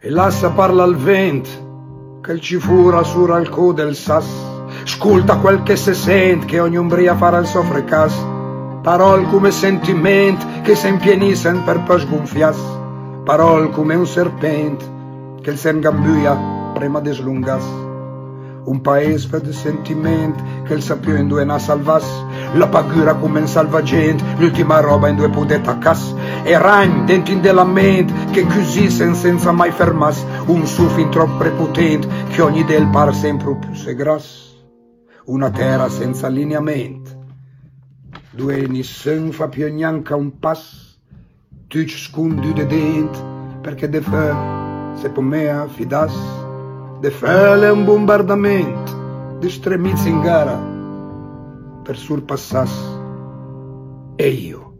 e lassa parla al vent che ci fura sur al co del sas. Sculta quel che se sent che ogni umbria farà il soffre cas. Parol come sentiment che se impienissen per poi sgonfias parol come un serpent che il sen gambuia prima de slungas un paese per de sentiment che il sapio in due na salvas. La pagura come in salvagente, l'ultima roba in due pudetta cas, e ragn dentro della mente che chiusisen senza mai fermas, un su fin troppo prepotente che ogni del par sempre più se gras, una terra senza lineamento, due nissen fa più neanche un pass, tu scundi de dent, perché de fe, se po mea fidas, de fe è un bombardamento, di stremizzi in gara, per surpassasse. E io,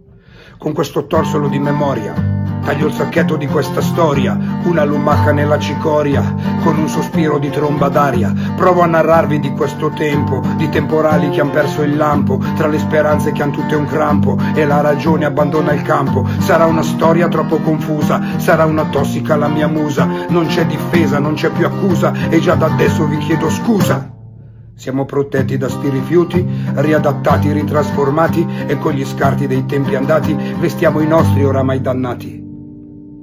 con questo torsolo di memoria, taglio il sacchetto di questa storia, una lumaca nella cicoria, con un sospiro di tromba d'aria, provo a narrarvi di questo tempo, di temporali che han perso il lampo, tra le speranze che han tutte un crampo, e la ragione abbandona il campo. Sarà una storia troppo confusa, sarà una tossica la mia musa, non c'è difesa, non c'è più accusa, e già da adesso vi chiedo scusa. Siamo protetti da sti rifiuti, riadattati, ritrasformati e con gli scarti dei tempi andati vestiamo i nostri oramai dannati.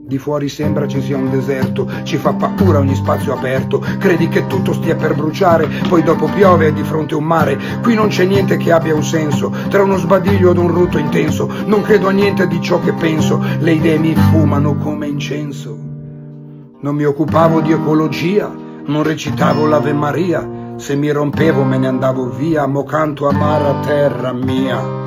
Di fuori sembra ci sia un deserto, ci fa paura ogni spazio aperto, credi che tutto stia per bruciare, poi dopo piove e di fronte un mare, qui non c'è niente che abbia un senso, tra uno sbadiglio ed un rutto intenso, non credo a niente di ciò che penso, le idee mi fumano come incenso. Non mi occupavo di ecologia, non recitavo l'Ave Maria, se mi rompevo me ne andavo via, mo canto amara terra mia.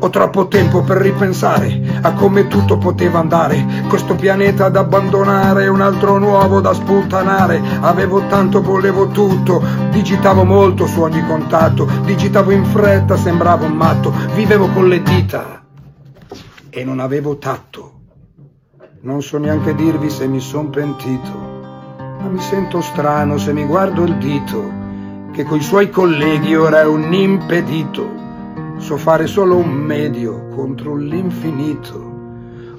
Ho troppo tempo per ripensare a come tutto poteva andare, questo pianeta ad abbandonare, un altro nuovo da spuntanare. Avevo tanto, volevo tutto, digitavo molto su ogni contatto, digitavo in fretta, sembravo un matto, vivevo con le dita e non avevo tatto. Non so neanche dirvi se mi son pentito ma mi sento strano se mi guardo il dito, che coi suoi colleghi ora è un impedito. So fare solo un medio contro l'infinito.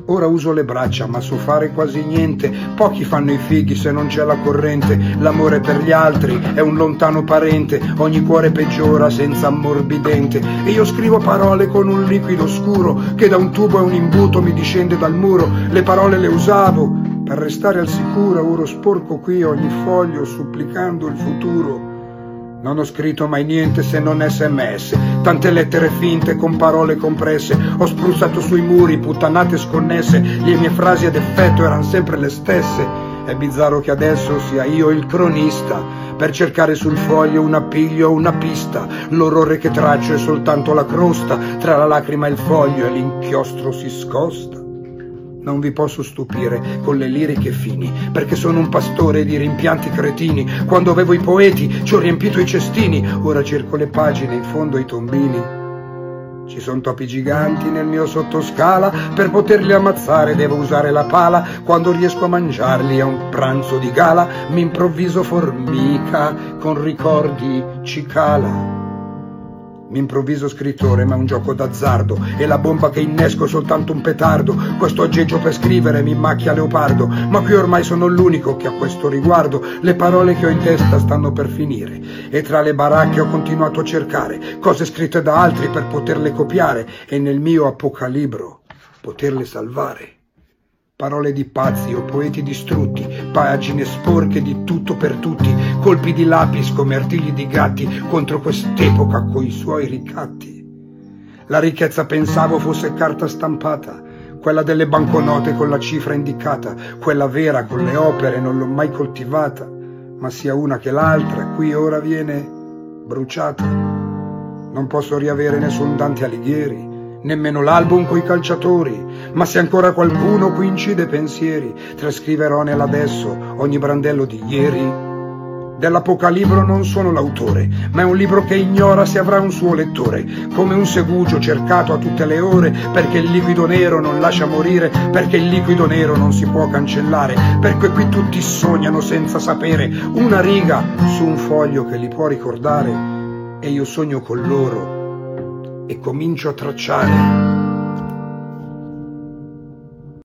Ora uso le braccia, ma so fare quasi niente. Pochi fanno i fighi se non c'è la corrente. L'amore per gli altri è un lontano parente. Ogni cuore peggiora senza ammorbidente. E io scrivo parole con un liquido scuro che da un tubo e un imbuto mi discende dal muro. Le parole le usavo per restare al sicuro ora sporco qui ogni foglio supplicando il futuro. Non ho scritto mai niente se non sms, tante lettere finte con parole compresse, ho spruzzato sui muri puttanate sconnesse, le mie frasi ad effetto erano sempre le stesse. È bizzarro che adesso sia io il cronista, per cercare sul foglio un appiglio o una pista, l'orrore che traccio è soltanto la crosta, tra la lacrima e il foglio e l'inchiostro si scosta. Non vi posso stupire con le liriche fini, perché sono un pastore di rimpianti cretini. Quando avevo i poeti ci ho riempito i cestini, ora cerco le pagine in fondo ai tombini. Ci sono topi giganti nel mio sottoscala, per poterli ammazzare devo usare la pala, quando riesco a mangiarli a un pranzo di gala, mi improvviso formica, con ricordi cicala. Mi improvviso scrittore, ma è un gioco d'azzardo. E la bomba che innesco è soltanto un petardo. Questo aggeggio per scrivere mi macchia leopardo. Ma qui ormai sono l'unico che ha questo riguardo. Le parole che ho in testa stanno per finire. E tra le baracche ho continuato a cercare cose scritte da altri per poterle copiare. E nel mio apocalibro poterle salvare. Parole di pazzi o poeti distrutti, pagine sporche di tutto per tutti, colpi di lapis come artigli di gatti contro quest'epoca coi suoi ricatti. La ricchezza pensavo fosse carta stampata, quella delle banconote con la cifra indicata, quella vera con le opere non l'ho mai coltivata, ma sia una che l'altra qui ora viene bruciata. Non posso riavere nessun Dante Alighieri, nemmeno l'album coi calciatori, ma se ancora qualcuno qui incide pensieri, trascriverò nell'adesso ogni brandello di ieri. Dell'Apocalibro non sono l'autore, ma è un libro che ignora se avrà un suo lettore, come un segugio cercato a tutte le ore, perché il liquido nero non lascia morire, perché il liquido nero non si può cancellare, perché qui tutti sognano senza sapere una riga su un foglio che li può ricordare, e io sogno con loro e comincio a tracciare